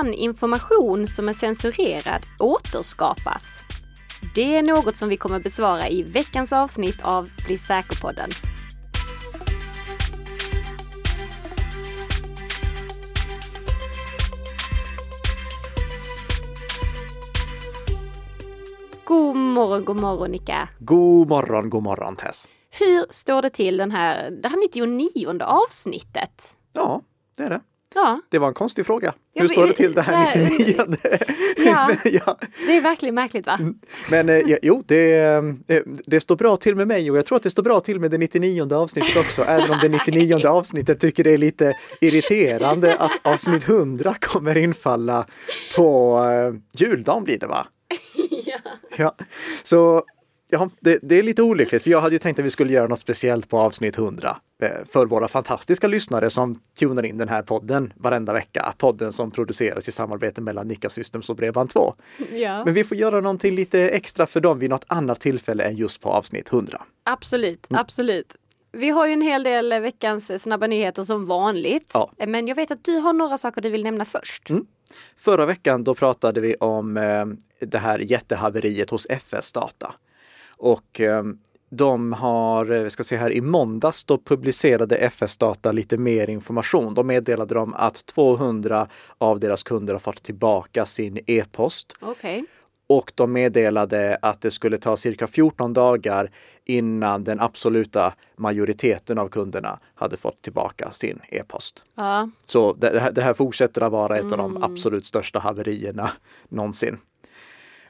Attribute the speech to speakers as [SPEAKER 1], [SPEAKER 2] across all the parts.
[SPEAKER 1] Kan information som är censurerad återskapas? Det är något som vi kommer besvara i veckans avsnitt av Bli säker-podden. God morgon, god morgon Nika.
[SPEAKER 2] God morgon, god morgon Tess.
[SPEAKER 1] Hur står det till den här, det här 99 avsnittet?
[SPEAKER 2] Ja, det är det.
[SPEAKER 1] Ja,
[SPEAKER 2] Det var en konstig fråga.
[SPEAKER 1] Ja,
[SPEAKER 2] Hur står det till det här
[SPEAKER 1] så här-
[SPEAKER 2] 99?
[SPEAKER 1] Ja.
[SPEAKER 2] Ja.
[SPEAKER 1] det är verkligen märkligt va?
[SPEAKER 2] Men eh, jo, det, eh, det står bra till med mig och jag tror att det står bra till med det 99 avsnittet också. även om det 99 avsnittet tycker det är lite irriterande att avsnitt 100 kommer infalla på eh, juldagen blir det va?
[SPEAKER 1] ja.
[SPEAKER 2] Ja, så ja, det, det är lite olyckligt för jag hade ju tänkt att vi skulle göra något speciellt på avsnitt 100 eh, för våra fantastiska lyssnare som tunar in den här podden varenda vecka. Podden som produceras i samarbete mellan Nika Systems och Bredband2.
[SPEAKER 1] ja.
[SPEAKER 2] Men vi får göra någonting lite extra för dem vid något annat tillfälle än just på avsnitt 100.
[SPEAKER 1] Absolut,
[SPEAKER 2] Mm.
[SPEAKER 1] absolut. Vi har ju en hel del eh, veckans snabba nyheter som vanligt.
[SPEAKER 2] Ja.
[SPEAKER 1] Eh, Men jag vet att du har några saker du vill nämna först.
[SPEAKER 2] Mm. Förra veckan då pratade vi om eh, det här jättehaveriet hos FS Data. Och eh, de har, eh, vi ska se här, i måndags då publicerade FS Data lite mer information. De meddelade dem att 200 av deras kunder har fått tillbaka sin e-post
[SPEAKER 1] Okej.
[SPEAKER 2] och de meddelade att det skulle ta cirka 14 dagar innan den absoluta majoriteten av kunderna hade fått tillbaka sin e-post.
[SPEAKER 1] Ja.
[SPEAKER 2] Så det, det här- fortsätter att vara ett av de
[SPEAKER 1] Mm.
[SPEAKER 2] absolut största haverierna någonsin.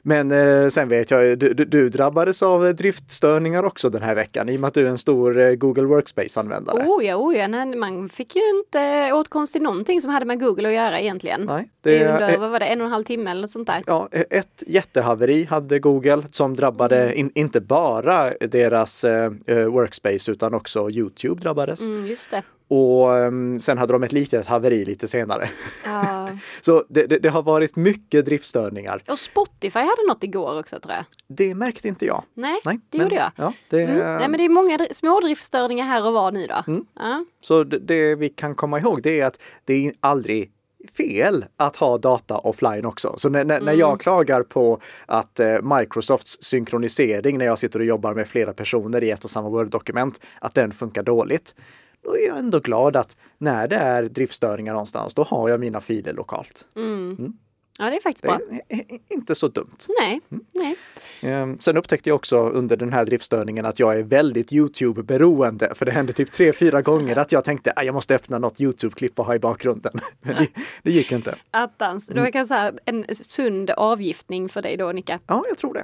[SPEAKER 2] Men eh, sen vet jag, du, du, drabbades av driftstörningar också den här veckan i och med att du är en stor eh, Google Workspace-användare.
[SPEAKER 1] Oh ja, oh ja. Nej, man fick ju inte åtkomst till någonting som hade med Google att göra egentligen.
[SPEAKER 2] Nej,
[SPEAKER 1] Det
[SPEAKER 2] det,
[SPEAKER 1] under,
[SPEAKER 2] eh,
[SPEAKER 1] vad var det, en och en halv timme eller något sånt där.
[SPEAKER 2] ja, ett jättehaveri hade Google som drabbade
[SPEAKER 1] Mm.
[SPEAKER 2] in, inte bara deras eh, eh, Workspace utan också Youtube drabbades.
[SPEAKER 1] Mm, just det.
[SPEAKER 2] Och ehm, sen hade de ett litet haveri lite senare.
[SPEAKER 1] Ja.
[SPEAKER 2] Så det, det, det har varit mycket driftstörningar.
[SPEAKER 1] Och Spotify hade något igår också tror jag.
[SPEAKER 2] Det märkte inte jag.
[SPEAKER 1] Nej,
[SPEAKER 2] Nej,
[SPEAKER 1] det
[SPEAKER 2] men-
[SPEAKER 1] gjorde jag.
[SPEAKER 2] Ja, det,
[SPEAKER 1] Mm. Nej, men det är många små driftstörningar här och var nu då.
[SPEAKER 2] Mm.
[SPEAKER 1] Ja.
[SPEAKER 2] Så det, vi kan komma ihåg det är att det är aldrig fel att ha data offline också. Så när, när, när
[SPEAKER 1] Mm.
[SPEAKER 2] jag klagar på att eh, Microsofts synkronisering när jag sitter och jobbar med flera personer i ett och samma Word-dokument, att den funkar dåligt. Då är jag ändå glad att när det är driftstörningar någonstans, då har jag mina filer lokalt.
[SPEAKER 1] Mm.
[SPEAKER 2] Mm.
[SPEAKER 1] ja, det är faktiskt
[SPEAKER 2] Det
[SPEAKER 1] bra.
[SPEAKER 2] är i- i- inte så dumt.
[SPEAKER 1] Nej, nej.
[SPEAKER 2] Ehm, Sen upptäckte jag också under den här driftstörningen att jag är väldigt Youtube-beroende. För det hände typ tre, fyra gånger att jag tänkte att jag måste öppna något Youtube-klipp och ha i bakgrunden. Men det, det gick inte.
[SPEAKER 1] Attans.
[SPEAKER 2] Mm.
[SPEAKER 1] Det var kanske så här en sund avgiftning för dig då, Nika.
[SPEAKER 2] Ja, jag tror det.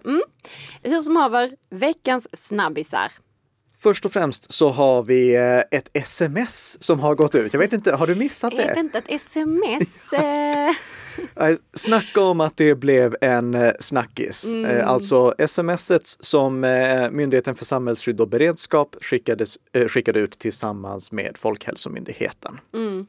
[SPEAKER 1] Hur som haver, veckans snabbisar.
[SPEAKER 2] Först och främst så har vi eh, ett sms som har gått ut. Jag vet inte, har du missat det?
[SPEAKER 1] vänta, ett sms. Eh,
[SPEAKER 2] Snacka om att det blev en eh, snackis.
[SPEAKER 1] Mm.
[SPEAKER 2] Alltså smset som Myndigheten för samhällsskydd och beredskap skickades, skickade ut tillsammans med Folkhälsomyndigheten.
[SPEAKER 1] mm,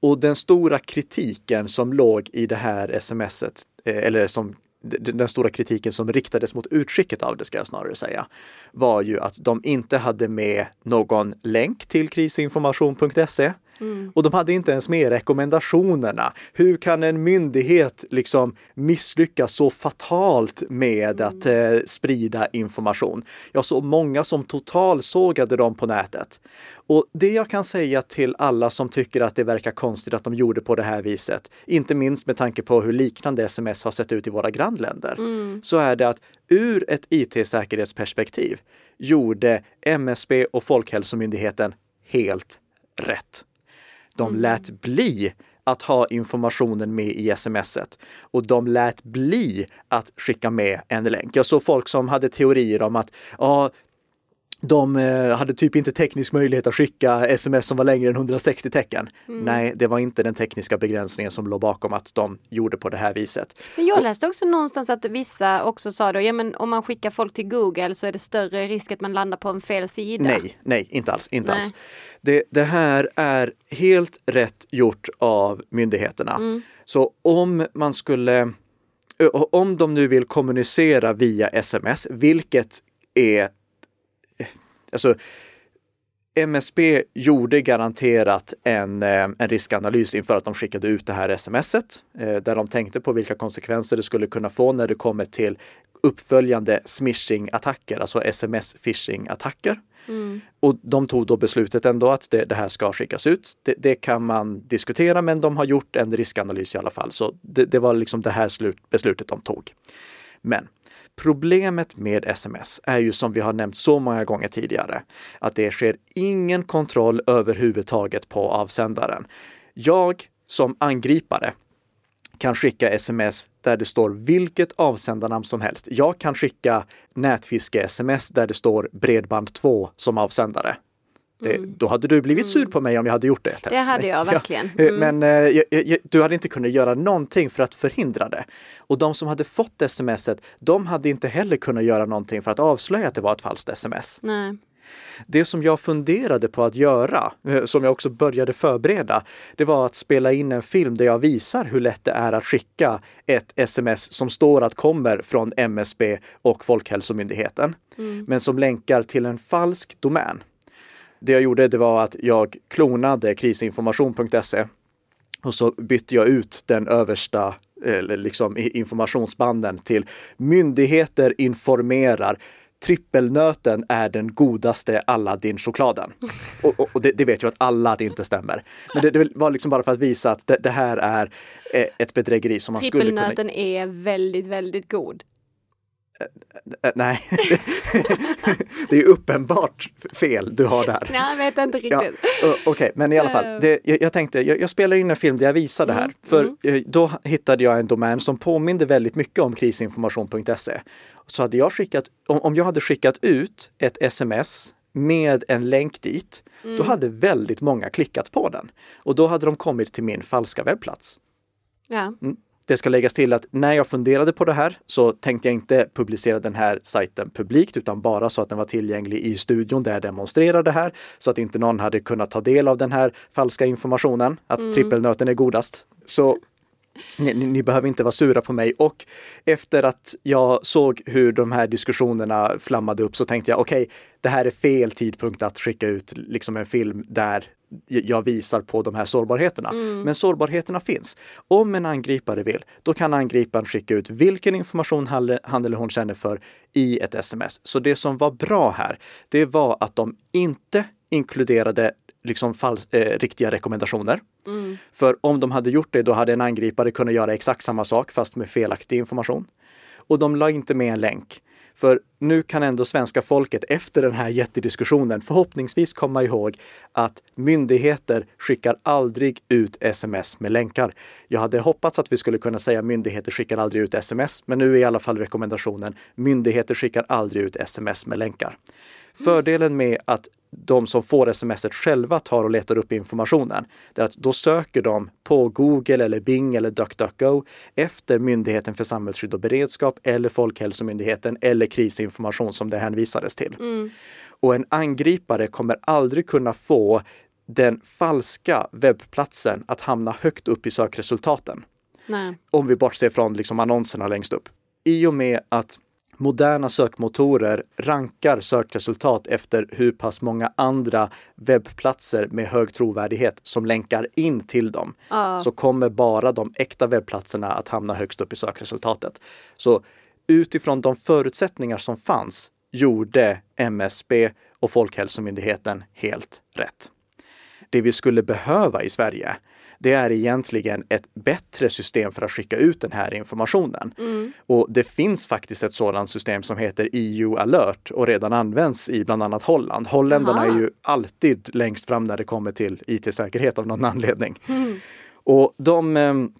[SPEAKER 2] Och den stora kritiken som låg i det här smset, eller som den stora kritiken som riktades mot utskicket av det ska jag snarare säga, var ju att de inte hade med någon länk till krisinformation.se
[SPEAKER 1] mm.
[SPEAKER 2] Och de hade inte ens med rekommendationerna. Hur kan en myndighet liksom misslyckas så fatalt med att eh, sprida information? Jag såg många som totalsågade dem på nätet. Och det jag kan säga till alla som tycker att det verkar konstigt att de gjorde på det här viset, inte minst med tanke på hur liknande sms har sett ut i våra grannländer,
[SPEAKER 1] Mm.
[SPEAKER 2] så är det att ur ett IT-säkerhetsperspektiv gjorde MSB och Folkhälsomyndigheten helt rätt. De lät bli att ha informationen med i smset och de lät bli att skicka med en länk. Jag såg folk som hade teorier om att ja, de eh, hade typ inte teknisk möjlighet att skicka sms som var längre än 160 tecken. Nej, det var inte den tekniska begränsningen som låg bakom att de gjorde på det här viset.
[SPEAKER 1] Men jag läste också någonstans att vissa också sa då, ja men om man skickar folk till Google så är det större risk att man landar på en fel sida.
[SPEAKER 2] Nej, nej, inte alls. Inte
[SPEAKER 1] Nej.
[SPEAKER 2] alls. Det, det här är helt rätt gjort av myndigheterna.
[SPEAKER 1] Mm.
[SPEAKER 2] Så om man skulle, om de nu vill kommunicera via sms, vilket är, alltså MSB gjorde garanterat en, eh, en riskanalys inför att de skickade ut det här smset eh, där de tänkte på vilka konsekvenser det skulle kunna få när det kommer till uppföljande smishing-attacker, alltså sms-phishing-attacker. Mm. Och de tog då beslutet ändå att det, det här ska skickas ut. Det, det, kan man diskutera, men de har gjort en riskanalys i alla fall. Så det, det var liksom det här slut, beslutet de tog. Men Problemet med sms är ju som vi har nämnt så många gånger tidigare, att det sker ingen kontroll överhuvudtaget på avsändaren. Jag som angripare kan skicka sms där det står vilket avsändarnamn som helst. Jag kan skicka nätfiske-sms där det står Bredband2 som avsändare. Det, mm. Då hade du blivit sur på mig om jag hade gjort det. Tess.
[SPEAKER 1] Det hade jag verkligen.
[SPEAKER 2] Mm. Men eh, jag, jag, du hade inte kunnat göra någonting för att förhindra det. Och de som hade fått smset, de hade inte heller kunnat göra någonting för att avslöja att det var ett falskt sms.
[SPEAKER 1] Nej.
[SPEAKER 2] Det som jag funderade på att göra, eh, som jag också började förbereda, det var att spela in en film där jag visar hur lätt det är att skicka ett sms som står att kommer från MSB och Folkhälsomyndigheten, mm. men som länkar till en falsk domän. Det jag gjorde det var att jag klonade krisinformation.se och så bytte jag ut den översta liksom, informationsbanden till myndigheter informerar trippelnöten är den godaste Aladdin-chokladen. Och, och, och det, det, vet jag att alla att det inte stämmer. Men det, det var liksom bara för att visa att det, det här är eh, ett bedrägeri som man skulle kunna...
[SPEAKER 1] Trippelnöten är väldigt, väldigt god.
[SPEAKER 2] Nej, det är uppenbart fel du har där.
[SPEAKER 1] Nej, jag vet inte riktigt. Ja,
[SPEAKER 2] Okej, okay, men i alla fall. Eh. Det, jag, jag, tänkte, jag, jag, spelar in en film där jag visar det här. Mm, för mm. Eh, då hittade jag en domän som påminde väldigt mycket om krisinformation.se. Så hade jag skickat, om, om jag hade skickat ut ett sms med en länk dit, mm. då hade väldigt många klickat på den. Och då hade de kommit till min falska webbplats.
[SPEAKER 1] Ja.
[SPEAKER 2] Mm. Det ska läggas till att när jag funderade på det här så tänkte jag inte publicera den här sajten publikt utan bara så att den var tillgänglig i studion där jag demonstrerar det här så att inte någon hade kunnat ta del av den här falska informationen att mm. trippelnöten är godast. Så ni, ni, behöver inte vara sura på mig. Och efter att jag såg hur de här diskussionerna flammade upp så tänkte jag okej, okay, det här är fel tidpunkt att skicka ut liksom en film där jag visar på de här sårbarheterna. Mm. Men sårbarheterna finns. Om en angripare vill, då kan angriparen skicka ut vilken information han eller hon känner för i ett sms. Så det som var bra här, det var att de inte inkluderade liksom fals- eh, riktiga rekommendationer. Mm. För om de hade gjort det, då hade en angripare kunnat göra exakt samma sak fast med felaktig information. Och de la inte med en länk. För nu kan ändå svenska folket efter den här jättediskussionen förhoppningsvis komma ihåg att myndigheter skickar aldrig ut sms med länkar. Jag hade hoppats att vi skulle kunna säga myndigheter skickar aldrig ut sms, men nu är i alla fall rekommendationen myndigheter skickar aldrig ut sms med länkar. Fördelen med att de som får smset själva tar och letar upp informationen. Det är att då söker de på Google eller Bing eller DuckDuckGo efter Myndigheten för samhällsskydd och beredskap eller Folkhälsomyndigheten eller krisinformation som det hänvisades till. Mm. Och en angripare kommer aldrig kunna få den falska webbplatsen att hamna högt upp i sökresultaten.
[SPEAKER 1] Nej.
[SPEAKER 2] Om vi bortser från liksom annonserna längst upp. I och med att moderna sökmotorer rankar sökresultat efter hur pass många andra webbplatser med hög trovärdighet som länkar in till dem.
[SPEAKER 1] Uh.
[SPEAKER 2] Så kommer bara de äkta webbplatserna att hamna högst upp i sökresultatet. Så utifrån de förutsättningar som fanns gjorde MSB och Folkhälsomyndigheten helt rätt. Det vi skulle behöva i Sverige, det är egentligen ett bättre system för att skicka ut den här informationen.
[SPEAKER 1] Mm.
[SPEAKER 2] Och det finns faktiskt ett sådant system som heter EU alert och redan används i bland annat Holland. Holländarna Aha. är ju alltid längst fram när det kommer till IT-säkerhet av någon anledning.
[SPEAKER 1] Mm.
[SPEAKER 2] Och de ehm,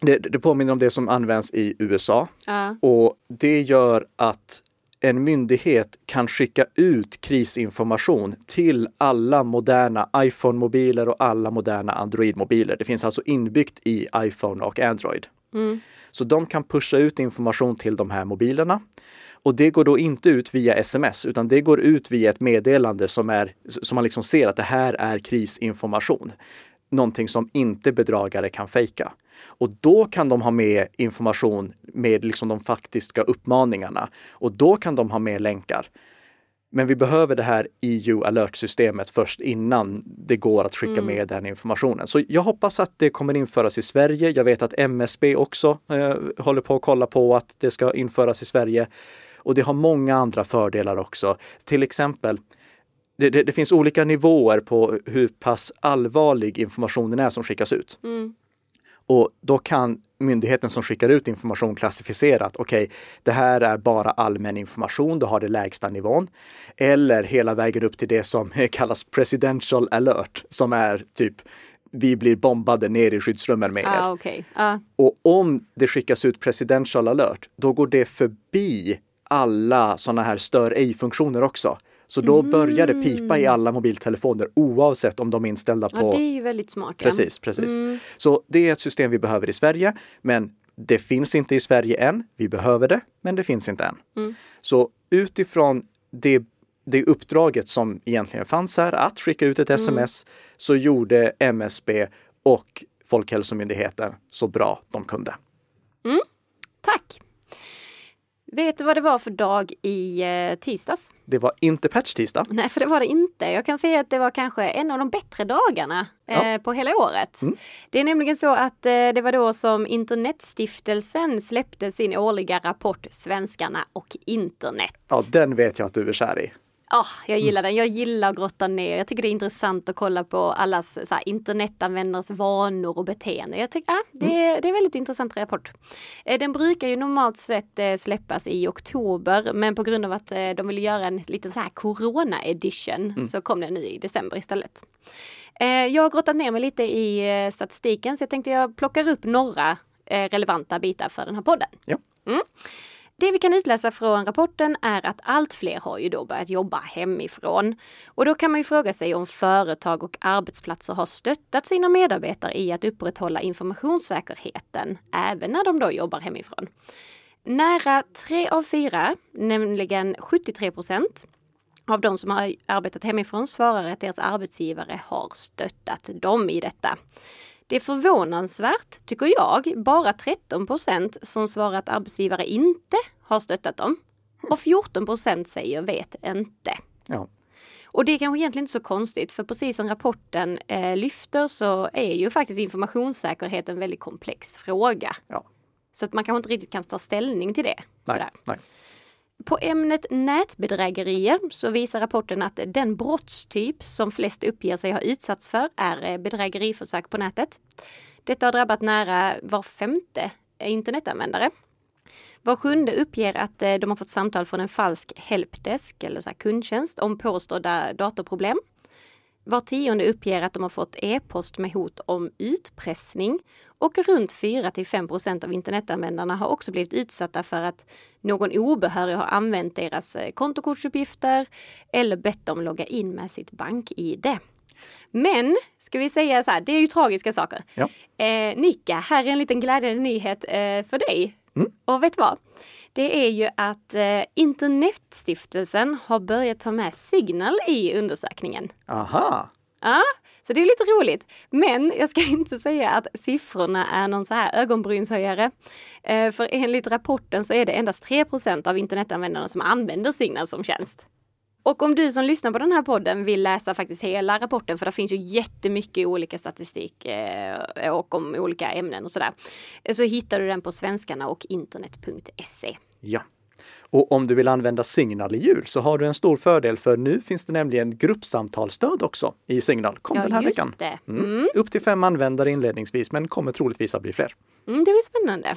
[SPEAKER 2] det, det, påminner om det som används i USA.
[SPEAKER 1] Ja.
[SPEAKER 2] Och det gör att en myndighet kan skicka ut krisinformation till alla moderna iPhone-mobiler och alla moderna Android-mobiler. Det finns alltså inbyggt i iPhone och Android.
[SPEAKER 1] Mm.
[SPEAKER 2] Så de kan pusha ut information till de här mobilerna. Och det går då inte ut via sms, utan det går ut via ett meddelande som, är, som man liksom ser att det här är krisinformation. Någonting som inte bedragare kan fejka. Och då kan de ha med information med liksom de faktiska uppmaningarna. Och då kan de ha med länkar. Men vi behöver det här EU alert-systemet först innan det går att skicka
[SPEAKER 1] Mm.
[SPEAKER 2] med den informationen. Så jag hoppas att det kommer införas i Sverige. Jag vet att MSB också eh, håller på att kolla på att det ska införas i Sverige. Och det har många andra fördelar också. Till exempel, det, det, det finns olika nivåer på hur pass allvarlig informationen är som skickas ut.
[SPEAKER 1] Mm.
[SPEAKER 2] Och då kan myndigheten som skickar ut information klassificera att okej, det här är bara allmän information, du har det lägsta nivån. Eller hela vägen upp till det som kallas presidential alert, som är typ vi blir bombade ner i skyddsrummen med er.
[SPEAKER 1] Ah, okej. Ja.
[SPEAKER 2] Och om det skickas ut presidential alert, då går det förbi alla sådana här stör ej-funktioner också. Så då börjar det pipa i alla mobiltelefoner oavsett om de är inställda på
[SPEAKER 1] ja, det är ju väldigt smart. ja.
[SPEAKER 2] Precis, precis.
[SPEAKER 1] Mm.
[SPEAKER 2] Så det är ett system vi behöver i Sverige, men det finns inte i Sverige än. Vi behöver det, men det finns inte än.
[SPEAKER 1] Mm.
[SPEAKER 2] Så utifrån det, det uppdraget som egentligen fanns här, att skicka ut ett
[SPEAKER 1] Mm.
[SPEAKER 2] sms, så gjorde MSB och Folkhälsomyndigheten så bra de kunde.
[SPEAKER 1] Tack! Vet du vad det var för dag i eh, tisdags?
[SPEAKER 2] Det var inte patch-tisdag.
[SPEAKER 1] Nej, för det var det inte. Jag kan säga att det var kanske en av de bättre dagarna eh,
[SPEAKER 2] Ja.
[SPEAKER 1] på hela året.
[SPEAKER 2] Mm.
[SPEAKER 1] Det är nämligen så att eh, det var då som Internetstiftelsen släppte sin årliga rapport Svenskarna och internet.
[SPEAKER 2] Ja, den vet jag att du är kär i.
[SPEAKER 1] Ah, jag gillar den. Jag gillar att grotta ner. Jag tycker det är intressant att kolla på allas så här, internetanvändares vanor och beteende. Jag tycker, ah, det, är, det är en väldigt intressant rapport. Eh, Den brukar ju normalt sett eh, släppas i oktober, men på grund av att eh, de vill göra en liten så här corona edition så kom den nu i december istället. Eh, Jag har grottat ner mig lite i eh, statistiken så jag tänkte jag plockar upp några eh, relevanta bitar för den här podden.
[SPEAKER 2] Ja.
[SPEAKER 1] Det vi kan utläsa från rapporten är att allt fler har ju då börjat jobba hemifrån. Och då kan man ju fråga sig om företag och arbetsplatser har stöttat sina medarbetare i att upprätthålla informationssäkerheten även när de då jobbar hemifrån. Nära tre av fyra, nämligen 73 procent, av de som har arbetat hemifrån svarar att deras arbetsgivare har stöttat dem i detta. Det är förvånansvärt, tycker jag, bara 13 procent som svarar att arbetsgivare inte har stöttat dem. Och 14 procent säger vet inte.
[SPEAKER 2] Ja.
[SPEAKER 1] Och det är kanske egentligen inte så konstigt, för precis som rapporten eh, lyfter så är ju faktiskt informationssäkerhet en väldigt komplex fråga.
[SPEAKER 2] Ja.
[SPEAKER 1] Så att man kanske inte riktigt kan ta ställning till det.
[SPEAKER 2] Nej, nej.
[SPEAKER 1] På ämnet nätbedrägerier så visar rapporten att den brottstyp som flest uppger sig ha utsatts för är eh, bedrägeriförsök på nätet. Detta har drabbat nära var femte eh, internetanvändare. Var sjunde uppger att eh, de har fått samtal från en falsk helpdesk eller så här kundtjänst om påstådda datorproblem. Var tionde uppger att de har fått e-post med hot om utpressning och runt 4 till 5 procent av internetanvändarna har också blivit utsatta för att någon obehörig har använt deras eh, kontokortsuppgifter eller bett dem logga in med sitt bank-id. Men, ska vi säga så här, det är ju tragiska saker.
[SPEAKER 2] Ja.
[SPEAKER 1] Eh, Nika, här är en liten glädjande nyhet eh, för dig.
[SPEAKER 2] Mm.
[SPEAKER 1] Och vet du vad? Det är ju att eh, Internetstiftelsen har börjat ta med Signal i undersökningen.
[SPEAKER 2] Aha!
[SPEAKER 1] Ja, så det är lite roligt. Men jag ska inte säga att siffrorna är någon så här ögonbrynshöjare. Eh, för enligt rapporten så är det endast 3% av internetanvändarna som använder Signal som tjänst. Och om du som lyssnar på den här podden vill läsa faktiskt hela rapporten, för det finns ju jättemycket olika statistik eh, och om olika ämnen och sådär, så hittar du den på svenskarna och internet.se.
[SPEAKER 2] Ja. Och om du vill använda Signal i jul så har du en stor fördel för nu finns det nämligen gruppsamtalsstöd också i Signal. Kom den här
[SPEAKER 1] just
[SPEAKER 2] veckan.
[SPEAKER 1] det.
[SPEAKER 2] Mm.
[SPEAKER 1] Mm.
[SPEAKER 2] Upp till fem användare inledningsvis, men kommer troligtvis att bli fler.
[SPEAKER 1] Mm, det blir spännande.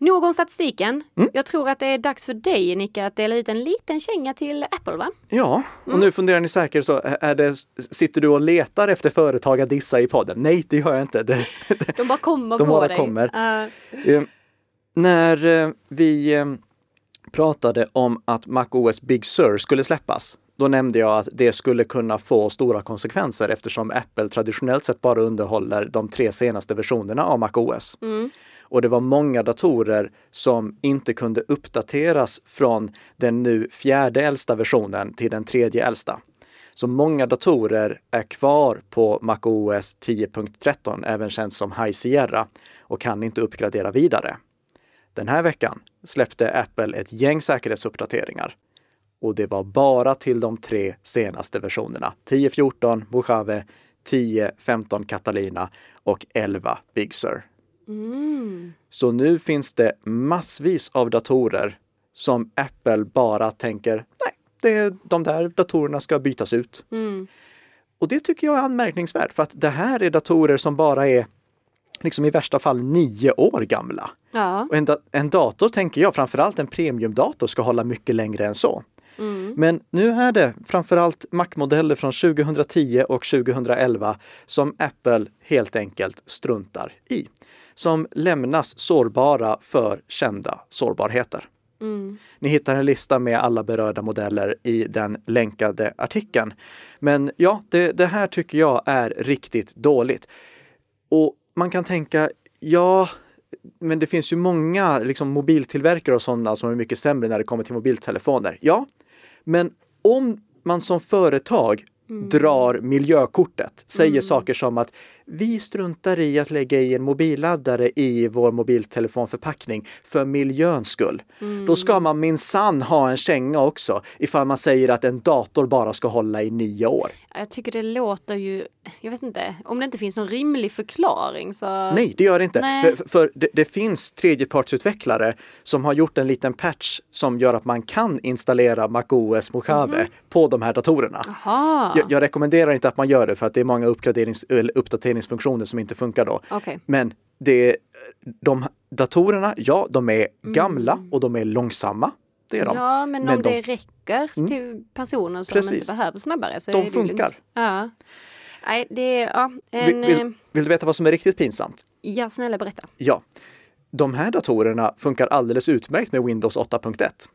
[SPEAKER 1] Nog om statistiken.
[SPEAKER 2] Mm.
[SPEAKER 1] Jag tror att det är dags för dig, Nicka, att dela ut en liten känga till Apple, va?
[SPEAKER 2] Ja, och
[SPEAKER 1] Mm.
[SPEAKER 2] nu funderar ni säkert så, är det, sitter du och letar efter företag att dissa i podden? Nej, det gör jag inte. Det,
[SPEAKER 1] De bara kommer
[SPEAKER 2] De
[SPEAKER 1] på
[SPEAKER 2] bara
[SPEAKER 1] dig.
[SPEAKER 2] kommer.
[SPEAKER 1] Uh,
[SPEAKER 2] Eh, när eh, vi eh, pratade om att MacOS Big Sur skulle släppas, då nämnde jag att det skulle kunna få stora konsekvenser eftersom Apple traditionellt sett bara underhåller de tre senaste versionerna av MacOS.
[SPEAKER 1] mm,
[SPEAKER 2] och det var många datorer som inte kunde uppdateras från den nu fjärde äldsta versionen till den tredje äldsta. Så många datorer är kvar på MacOS 10.13, även känt som High Sierra, och kan inte uppgradera vidare. Den här veckan släppte Apple ett gäng säkerhetsuppdateringar. Och det var bara till de tre senaste versionerna. 10.14 Mojave, 10.15 Catalina och 11 Big Sur.
[SPEAKER 1] Mm.
[SPEAKER 2] Så nu finns det massvis av datorer som Apple bara tänker, nej, det, de där datorerna ska bytas ut.
[SPEAKER 1] Mm.
[SPEAKER 2] Och det tycker jag är anmärkningsvärt för att det här är datorer som bara är liksom i värsta fall nio år gamla.
[SPEAKER 1] Ja.
[SPEAKER 2] Och en, da en dator tänker jag, framförallt en premiumdator, ska hålla mycket längre än så.
[SPEAKER 1] Mm.
[SPEAKER 2] Men nu är det framförallt Mac-modeller från 2010 och 2011 som Apple helt enkelt struntar i. Som lämnas sårbara för kända sårbarheter.
[SPEAKER 1] Mm.
[SPEAKER 2] Ni hittar en lista med alla berörda modeller i den länkade artikeln. Men ja, det, det här tycker jag är riktigt dåligt. Och man kan tänka, ja, men det finns ju många liksom, mobiltillverkare och sådana som är mycket sämre när det kommer till mobiltelefoner. Ja, men om man som företag drar miljökortet, säger saker som att vi struntar i att lägga i en mobilladdare i vår mobiltelefonförpackning för miljöns skull. Då ska man minsann ha en känga också ifall man säger att en dator bara ska hålla i nio år.
[SPEAKER 1] Jag tycker det låter ju, jag vet inte, om det inte finns någon rimlig förklaring så...
[SPEAKER 2] Nej, det gör det inte.
[SPEAKER 1] Nej.
[SPEAKER 2] För, det, det finns tredjepartsutvecklare som har gjort en liten patch som gör att man kan installera MacOS Mojave på de här datorerna.
[SPEAKER 1] Jaha,
[SPEAKER 2] Jag, jag rekommenderar inte att man gör det för att det är många uppdateringsfunktioner som inte funkar då.
[SPEAKER 1] okej.
[SPEAKER 2] Men det, de datorerna, ja, de är
[SPEAKER 1] Mm.
[SPEAKER 2] gamla och de är långsamma. Det är de.
[SPEAKER 1] Ja, men,
[SPEAKER 2] Men
[SPEAKER 1] om
[SPEAKER 2] de-
[SPEAKER 1] det räcker till personer som
[SPEAKER 2] Precis.
[SPEAKER 1] inte behöver snabbare så
[SPEAKER 2] De
[SPEAKER 1] är det
[SPEAKER 2] funkar.
[SPEAKER 1] lugnt. Ja. Nej, det är, ja, en...
[SPEAKER 2] Vill, vill,
[SPEAKER 1] eh,
[SPEAKER 2] vill du veta vad som är riktigt pinsamt?
[SPEAKER 1] Ja, snälla berätta.
[SPEAKER 2] Ja. De här datorerna funkar alldeles utmärkt med Windows 8.1.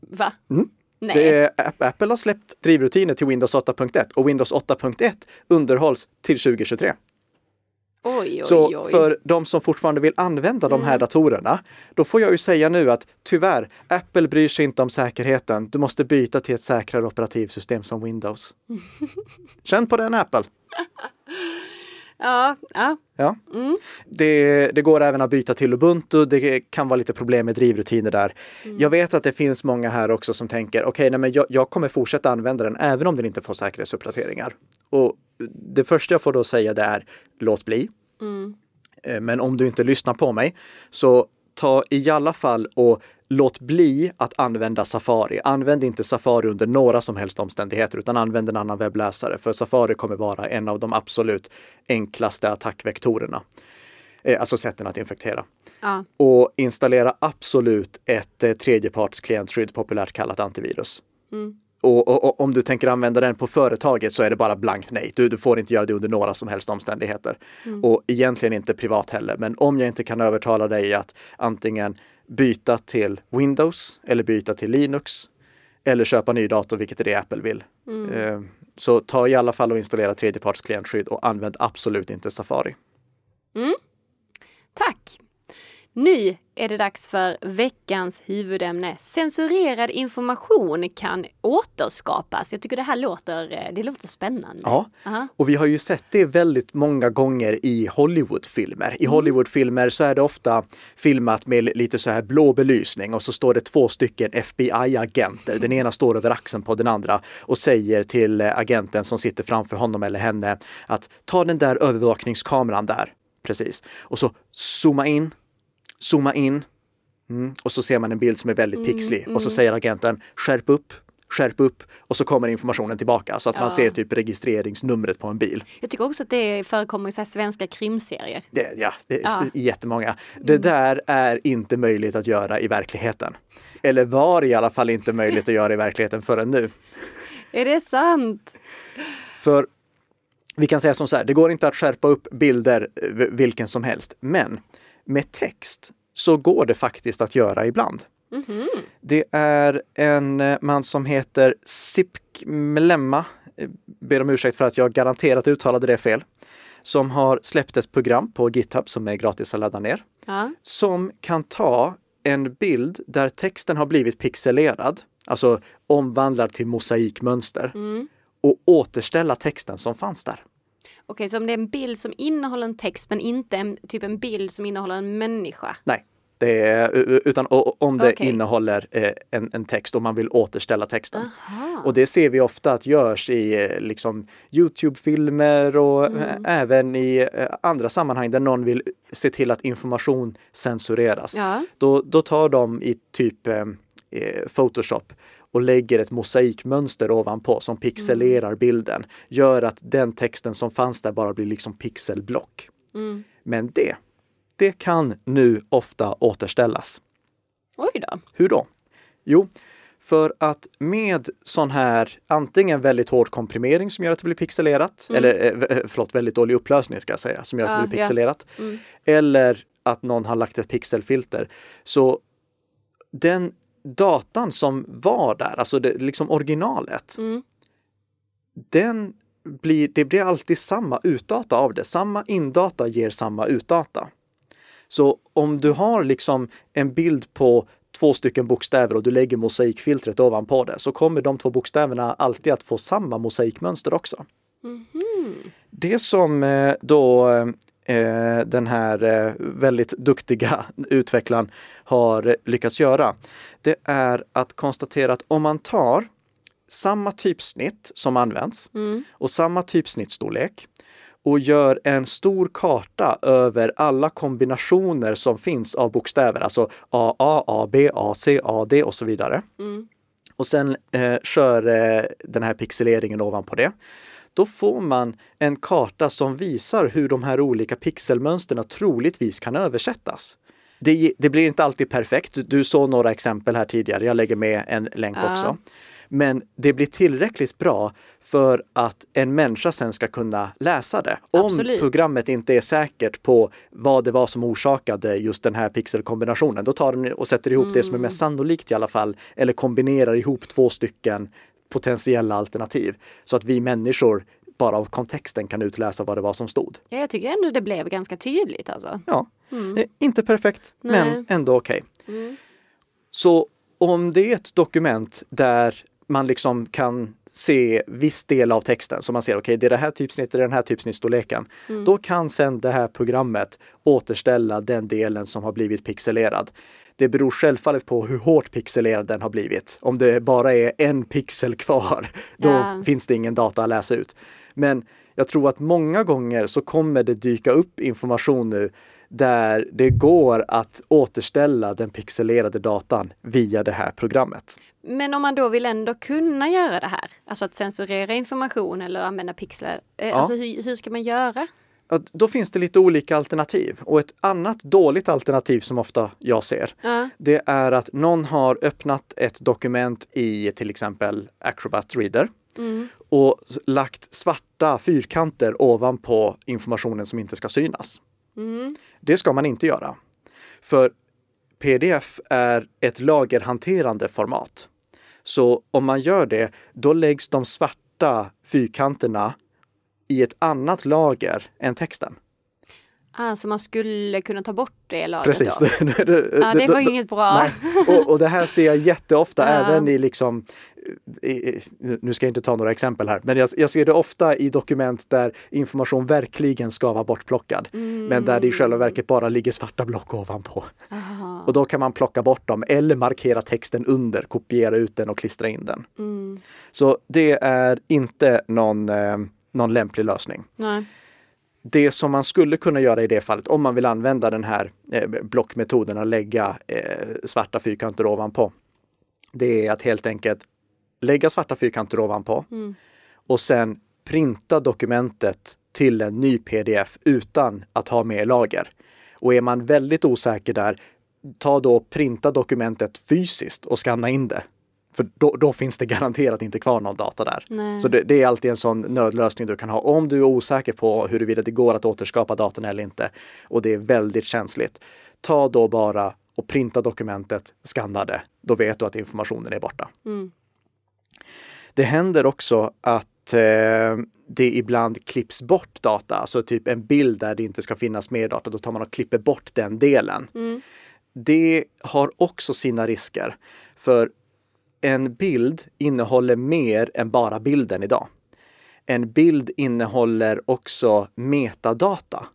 [SPEAKER 1] Va?
[SPEAKER 2] Mm. Är, App- Apple har släppt drivrutiner till Windows 8.1 och Windows 8.1 underhålls till 2023.
[SPEAKER 1] Oj, oj,
[SPEAKER 2] Så
[SPEAKER 1] oj. Mm.
[SPEAKER 2] för de som fortfarande vill använda de här datorerna, då får jag ju säga nu att tyvärr, Apple bryr sig inte om säkerheten. Du måste byta till ett säkrare operativsystem som Windows. Känn på den Apple!
[SPEAKER 1] Ja, ja.
[SPEAKER 2] Ja.
[SPEAKER 1] Mm.
[SPEAKER 2] Det, det går även att byta till Ubuntu. Det kan vara lite problem med drivrutiner där.
[SPEAKER 1] Mm.
[SPEAKER 2] Jag vet att det finns många här också som tänker, okej, nej, men jag, jag kommer fortsätta använda den även om den inte får säkerhetsuppdateringar. Och det första jag får då säga det är, låt bli.
[SPEAKER 1] Mm.
[SPEAKER 2] Eh, Men om du inte lyssnar på mig, så ta i alla fall och låt bli att använda Safari. Använd inte Safari under några som helst omständigheter, utan använd en annan webbläsare. För Safari kommer vara en av de absolut enklaste attackvektorerna. Eh, Alltså sätten att infektera.
[SPEAKER 1] ja.
[SPEAKER 2] Och installera absolut ett eh, tredjeparts klientskydd, populärt kallat antivirus.
[SPEAKER 1] Mm.
[SPEAKER 2] Och, och, och om du tänker använda den på företaget så är det bara blankt nej. Du, du får inte göra det under några som helst omständigheter. Och egentligen inte privat heller. Men om jag inte kan övertala dig att antingen byta till Windows eller byta till Linux eller köpa ny dator, vilket är det Apple vill. Eh, Så ta i alla fall och installera tredjeparts klientskydd och använd absolut inte Safari.
[SPEAKER 1] Tack! Nu är det dags för veckans huvudämne. Censurerad information kan återskapas. Jag tycker det här låter, eh, det låter spännande.
[SPEAKER 2] Ja,
[SPEAKER 1] Aha.
[SPEAKER 2] och vi har ju sett det väldigt många gånger i Hollywoodfilmer. I Hollywoodfilmer så är det ofta filmat med lite så här blå belysning och så står det två stycken FBI-agenter. Den ena står över axeln på den andra och säger till eh, agenten som sitter framför honom eller henne att ta den där övervakningskameran där. Precis. Och så zooma in, zooma in. Mm. Och så ser man en bild som är väldigt pixlig och så säger agenten skärp upp, skärp upp och så kommer informationen tillbaka så att
[SPEAKER 1] Ja.
[SPEAKER 2] man ser typ registreringsnumret på en bil.
[SPEAKER 1] Jag tycker också att det förekommer i så svenska krimserier.
[SPEAKER 2] Det, ja, det är
[SPEAKER 1] Ja.
[SPEAKER 2] jättemånga. Det där är inte möjligt att göra i verkligheten. Eller var i alla fall inte möjligt att göra i verkligheten förrän nu.
[SPEAKER 1] Är det sant?
[SPEAKER 2] För vi kan säga som så här, det går inte att skärpa upp bilder eh, vilken som helst. Men med text så går det faktiskt att göra ibland. Det är en eh, man som heter Sipk Mlemma, eh, ber om ursäkt för att jag garanterat uttalade det fel, som har släppt ett program på GitHub som är gratis att ladda ner,
[SPEAKER 1] Ja.
[SPEAKER 2] som kan ta en bild där texten har blivit pixelerad, alltså omvandlad till mosaikmönster och återställa texten som fanns där.
[SPEAKER 1] Okej, så om det är en bild som innehåller en text men inte en, typ en bild som innehåller en människa.
[SPEAKER 2] Nej, Det är, utan om det
[SPEAKER 1] Okej.
[SPEAKER 2] innehåller eh, en, en text och man vill återställa texten.
[SPEAKER 1] Aha.
[SPEAKER 2] Och det ser vi ofta att görs i eh, liksom, Youtube-filmer och
[SPEAKER 1] Mm.
[SPEAKER 2] eh, även i andra sammanhang där någon vill se till att information censureras.
[SPEAKER 1] Ja.
[SPEAKER 2] Då, då tar de i typ eh, Photoshop och lägger ett mosaikmönster ovanpå som pixelerar bilden. Gör att den texten som fanns där bara blir liksom pixelblock.
[SPEAKER 1] Mm.
[SPEAKER 2] Men det, det kan nu ofta återställas.
[SPEAKER 1] Oj då.
[SPEAKER 2] Hur då? Jo, för att med sån här antingen väldigt hård komprimering som gör att det blir pixelerat, eller eh, förlåt, väldigt dålig upplösning ska jag säga, som gör att
[SPEAKER 1] Ja,
[SPEAKER 2] det blir
[SPEAKER 1] ja.
[SPEAKER 2] pixelerat.
[SPEAKER 1] Mm.
[SPEAKER 2] Eller att någon har lagt ett pixelfilter. Så den datan som var där, alltså det, liksom originalet,
[SPEAKER 1] Mm.
[SPEAKER 2] den blir, det blir alltid samma utdata av det. Samma indata ger samma utdata. Så om du har liksom en bild på två stycken bokstäver och du lägger mosaikfiltret ovanpå det så kommer de två bokstäverna alltid att få samma mosaikmönster också.
[SPEAKER 1] Mhm.
[SPEAKER 2] Det som eh, då eh, den här eh, väldigt duktiga utvecklaren har lyckats göra, det är att konstatera att om man tar samma typsnitt som används
[SPEAKER 1] Mm.
[SPEAKER 2] och samma typsnittstorlek och gör en stor karta över alla kombinationer som finns av bokstäver, alltså AA, AB, AC, AD och så vidare.
[SPEAKER 1] Mm.
[SPEAKER 2] Och sen eh, kör eh, den här pixeleringen ovanpå det. Då får man en karta som visar hur de här olika pixelmönsterna troligtvis kan översättas. Det, det blir inte alltid perfekt. Du- såg några exempel här tidigare. Jag lägger med en länk
[SPEAKER 1] Ja.
[SPEAKER 2] också. Men det blir tillräckligt bra för att en människa sen ska kunna läsa det. Om
[SPEAKER 1] Absolut.
[SPEAKER 2] programmet inte är säkert på vad det var som orsakade just den här pixelkombinationen, då tar den och sätter ihop det som är mest sannolikt i alla fall, eller kombinerar ihop två stycken potentiella alternativ. Så att vi människor bara av kontexten kan utläsa vad det var som stod.
[SPEAKER 1] Ja, jag tycker ändå det blev ganska tydligt alltså.
[SPEAKER 2] Ja, eh, inte perfekt, men
[SPEAKER 1] Nej.
[SPEAKER 2] ändå okej.
[SPEAKER 1] Mm.
[SPEAKER 2] Så om det är ett dokument där man liksom kan se viss del av texten, så man ser okej, det är det här typsnittet, det är den här typsnittsstorleken. Då kan sen det här programmet återställa den delen som har blivit pixelerad. Det beror självfallet på hur hårt pixelerad den har blivit. Om det bara är en pixel kvar, då
[SPEAKER 1] Ja.
[SPEAKER 2] finns det ingen data att läsa ut. Men jag tror att många gånger så kommer det dyka upp information nu där det går att återställa den pixelerade datan via det här programmet.
[SPEAKER 1] Men om man då vill ändå kunna göra det här, alltså att censurera information eller använda pixlar, eh, alltså hur, hur ska man göra?
[SPEAKER 2] Då finns det lite olika alternativ och ett annat dåligt alternativ som ofta jag ser,
[SPEAKER 1] Ja.
[SPEAKER 2] det är att någon har öppnat ett dokument i till exempel Acrobat Reader
[SPEAKER 1] Mm.
[SPEAKER 2] och lagt svarta fyrkanter ovanpå informationen som inte ska synas.
[SPEAKER 1] Mm.
[SPEAKER 2] Det ska man inte göra. För pdf är ett lagerhanterande format. Så om man gör det, då läggs de svarta fyrkanterna i ett annat lager än texten.
[SPEAKER 1] Ah, så man skulle kunna ta bort det lagret
[SPEAKER 2] Precis.
[SPEAKER 1] då? Ja, det var inget bra.
[SPEAKER 2] Och, och det här ser jag jätteofta
[SPEAKER 1] Ja.
[SPEAKER 2] även i liksom, nu ska jag inte ta några exempel här, men jag, jag ser det ofta i dokument där information verkligen ska vara bortplockad. Men där det i själva verket bara ligger svarta block ovanpå.
[SPEAKER 1] Aha.
[SPEAKER 2] Och då kan man plocka bort dem eller markera texten under, kopiera ut den och klistra in den.
[SPEAKER 1] Mm.
[SPEAKER 2] Så det är inte någon, eh, någon lämplig lösning.
[SPEAKER 1] Nej.
[SPEAKER 2] Det som man skulle kunna göra i det fallet, om man vill använda den här eh, blockmetoden att lägga eh, svarta fyrkanter ovanpå, det är att helt enkelt lägga svarta fyrkanter ovanpå
[SPEAKER 1] Mm.
[SPEAKER 2] och sen printa dokumentet till en ny pdf utan att ha med lager. Och är man väldigt osäker där, ta då och printa dokumentet fysiskt och skanna in det. För då, då finns det garanterat inte kvar någon data där.
[SPEAKER 1] Nej.
[SPEAKER 2] Så det, det är alltid en sån nödlösning du kan ha om du är osäker på huruvida det går att återskapa datan eller inte. Och det är väldigt känsligt. Ta då bara och printa dokumentet, skanna det. Då vet du att informationen är borta.
[SPEAKER 1] Mm.
[SPEAKER 2] Det händer också att eh, det ibland klipps bort data, alltså typ en bild där det inte ska finnas mer data, då tar man och klipper bort den delen.
[SPEAKER 1] Mm.
[SPEAKER 2] Det har också sina risker. För en bild innehåller mer än bara bilden idag. En bild innehåller också metadata.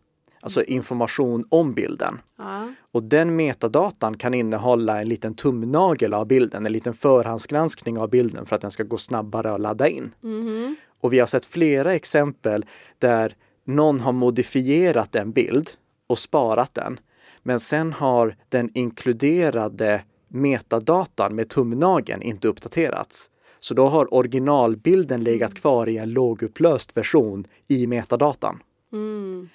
[SPEAKER 2] Alltså information om bilden.
[SPEAKER 1] Ja.
[SPEAKER 2] Och den metadatan kan innehålla en liten tumnagel av bilden, en liten förhandsgranskning av bilden för att den ska gå snabbare att ladda in.
[SPEAKER 1] Mhm.
[SPEAKER 2] Och vi har sett flera exempel där någon har modifierat en bild och sparat den. Men sen har den inkluderade metadatan med tumnageln inte uppdaterats. Så då har originalbilden legat kvar i en lågupplöst version i metadatan.
[SPEAKER 1] Mm.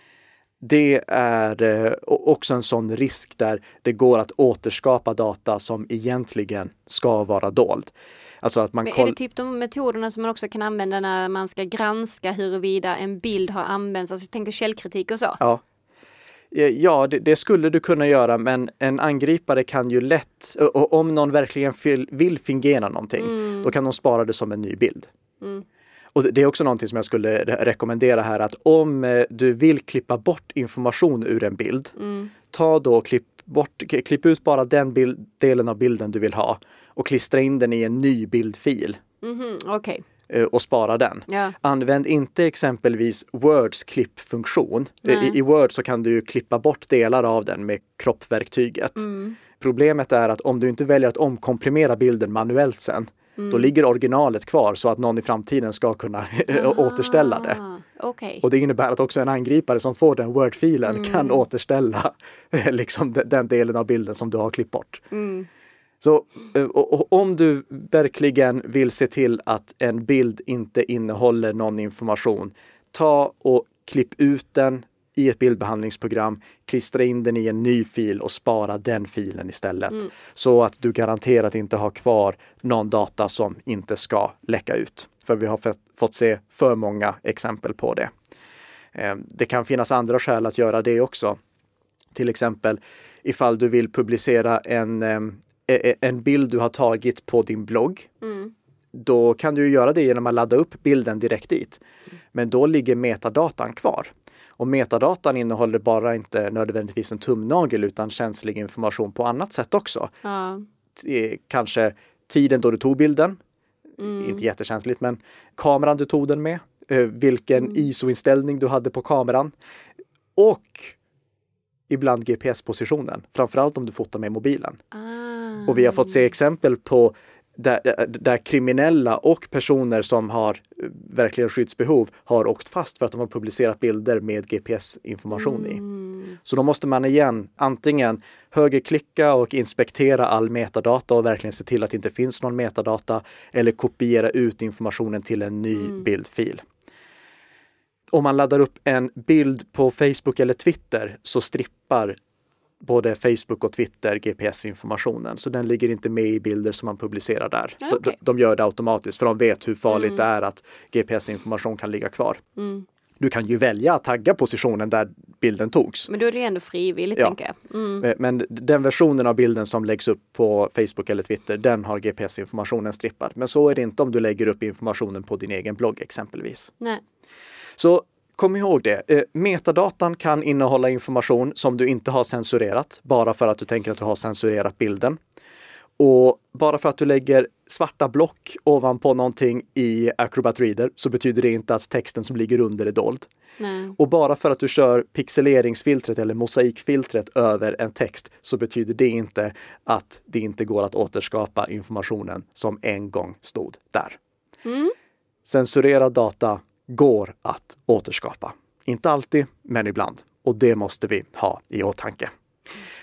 [SPEAKER 2] Det är eh, också en sån risk där det går att återskapa data som egentligen ska vara dold. Alltså att man
[SPEAKER 1] Men är det typ de metoderna som man också kan använda när man ska granska huruvida en bild har använts? Alltså jag tänker källkritik och så.
[SPEAKER 2] Ja. Ja, det, det skulle du kunna göra, men en angripare kan ju lätt, och- och om någon verkligen vill fingera någonting, då kan de spara det som en ny bild.
[SPEAKER 1] Mm.
[SPEAKER 2] Och det- är också någonting som jag skulle re- rekommendera här att om eh, du vill klippa bort information ur en bild,
[SPEAKER 1] Mm.
[SPEAKER 2] ta då och klipp, bort, klipp ut bara den bild, delen av bilden du vill ha och klistra in den i en ny bildfil
[SPEAKER 1] Mhm, Okej,
[SPEAKER 2] eh, och spara den.
[SPEAKER 1] ja.
[SPEAKER 2] Använd inte exempelvis Words klippfunktion.
[SPEAKER 1] Nej.
[SPEAKER 2] I, I Word så kan du klippa bort delar av den med kroppverktyget.
[SPEAKER 1] Mm.
[SPEAKER 2] Problemet är att om du inte väljer att omkomprimera bilden manuellt sen, då
[SPEAKER 1] Mm.
[SPEAKER 2] ligger originalet kvar så att någon i framtiden ska kunna återställa det.
[SPEAKER 1] Ah, Okej.
[SPEAKER 2] Och det innebär att också en angripare som får den Word-filen
[SPEAKER 1] Mm.
[SPEAKER 2] kan återställa liksom den, den delen av bilden som du har klippt bort.
[SPEAKER 1] Mm.
[SPEAKER 2] Så eh, och, och om du verkligen vill se till att en bild inte innehåller någon information, ta och klipp ut den i ett bildbehandlingsprogram, klistra in den i en ny fil och spara den filen istället.
[SPEAKER 1] Mm.
[SPEAKER 2] Så att du garanterat inte har kvar någon data som inte ska läcka ut. För vi har fått- se för många exempel på det. Eh, Det kan finnas andra skäl att göra det också. Till exempel ifall du vill publicera en, e- e- en bild du har tagit på din blogg.
[SPEAKER 1] Mm.
[SPEAKER 2] Då kan du göra det genom att ladda upp bilden direkt dit. Men då ligger metadatan kvar. Och metadatan innehåller bara inte nödvändigtvis en tumnagel utan känslig information på annat sätt också.
[SPEAKER 1] Ja.
[SPEAKER 2] Kanske tiden då du tog bilden,
[SPEAKER 1] Mm.
[SPEAKER 2] inte jättekänsligt, men kameran du tog den med, eh, vilken
[SPEAKER 1] Mm.
[SPEAKER 2] ISO-inställning du hade på kameran och ibland GPS-positionen, framförallt om du fotar med mobilen.
[SPEAKER 1] Ah.
[SPEAKER 2] Och vi har fått se exempel på där, där kriminella och personer som har eh, verkligen skyddsbehov har åkt fast för att de har publicerat bilder med GPS-information i.
[SPEAKER 1] Mm.
[SPEAKER 2] Så då måste man igen antingen högerklicka och inspektera all metadata och verkligen se till att det inte finns någon metadata eller kopiera ut informationen till en ny
[SPEAKER 1] Mm.
[SPEAKER 2] bildfil. Om man laddar upp en bild på Facebook eller Twitter så strippar både Facebook och Twitter GPS-informationen, så den ligger inte med i bilder som man publicerar där. De-
[SPEAKER 1] Okej.
[SPEAKER 2] De, de gör det automatiskt för de vet hur farligt
[SPEAKER 1] Mm.
[SPEAKER 2] det är att GPS-information kan ligga kvar.
[SPEAKER 1] Mm.
[SPEAKER 2] Du kan ju välja att tagga positionen där bilden togs.
[SPEAKER 1] Men då är det ändå frivilligt
[SPEAKER 2] Ja.
[SPEAKER 1] tänker jag. Mm.
[SPEAKER 2] Men den versionen av bilden som läggs upp på Facebook eller Twitter, den har GPS-informationen strippad. Men så är det inte om du lägger upp informationen på din egen blogg exempelvis.
[SPEAKER 1] Nej.
[SPEAKER 2] Så kom ihåg det. Eh, Metadatan kan innehålla information som du inte har censurerat, bara för att du tänker att du har censurerat bilden. Och bara för att du lägger svarta block ovanpå någonting i Acrobat Reader så betyder det inte att texten som ligger under är dold.
[SPEAKER 1] Nej.
[SPEAKER 2] Och bara för att du kör pixeleringsfiltret eller mosaikfiltret över en text så betyder det inte att det inte går att återskapa informationen som en gång stod där.
[SPEAKER 1] Mm.
[SPEAKER 2] Censurerad data går att återskapa. Inte alltid, men ibland. Och det måste vi ha i åtanke.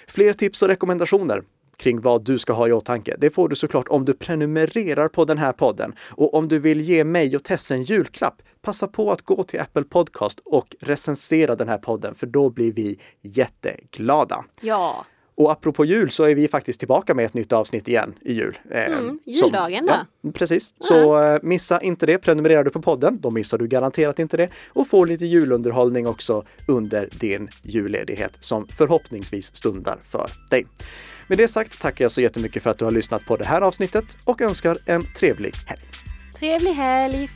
[SPEAKER 2] Fler tips och rekommendationer kring vad du ska ha i åtanke. Det får du såklart om du prenumererar på den här podden. Och om du vill ge mig och Tess en julklapp, passa på att gå till Apple Podcast och recensera den här podden, för då blir vi jätteglada.
[SPEAKER 1] Ja.
[SPEAKER 2] Och apropå jul så är vi faktiskt tillbaka med ett nytt avsnitt igen i jul. Eh,
[SPEAKER 1] Mm,
[SPEAKER 2] som-
[SPEAKER 1] juldagen då.
[SPEAKER 2] Ja, precis. Så eh, missa inte det. Prenumererar du på podden, då missar du garanterat inte det. Och får lite julunderhållning också under din julledighet som förhoppningsvis stundar för dig. Med det sagt tackar jag så jättemycket för att du har lyssnat på det här avsnittet och önskar en trevlig helg.
[SPEAKER 1] Trevlig helg!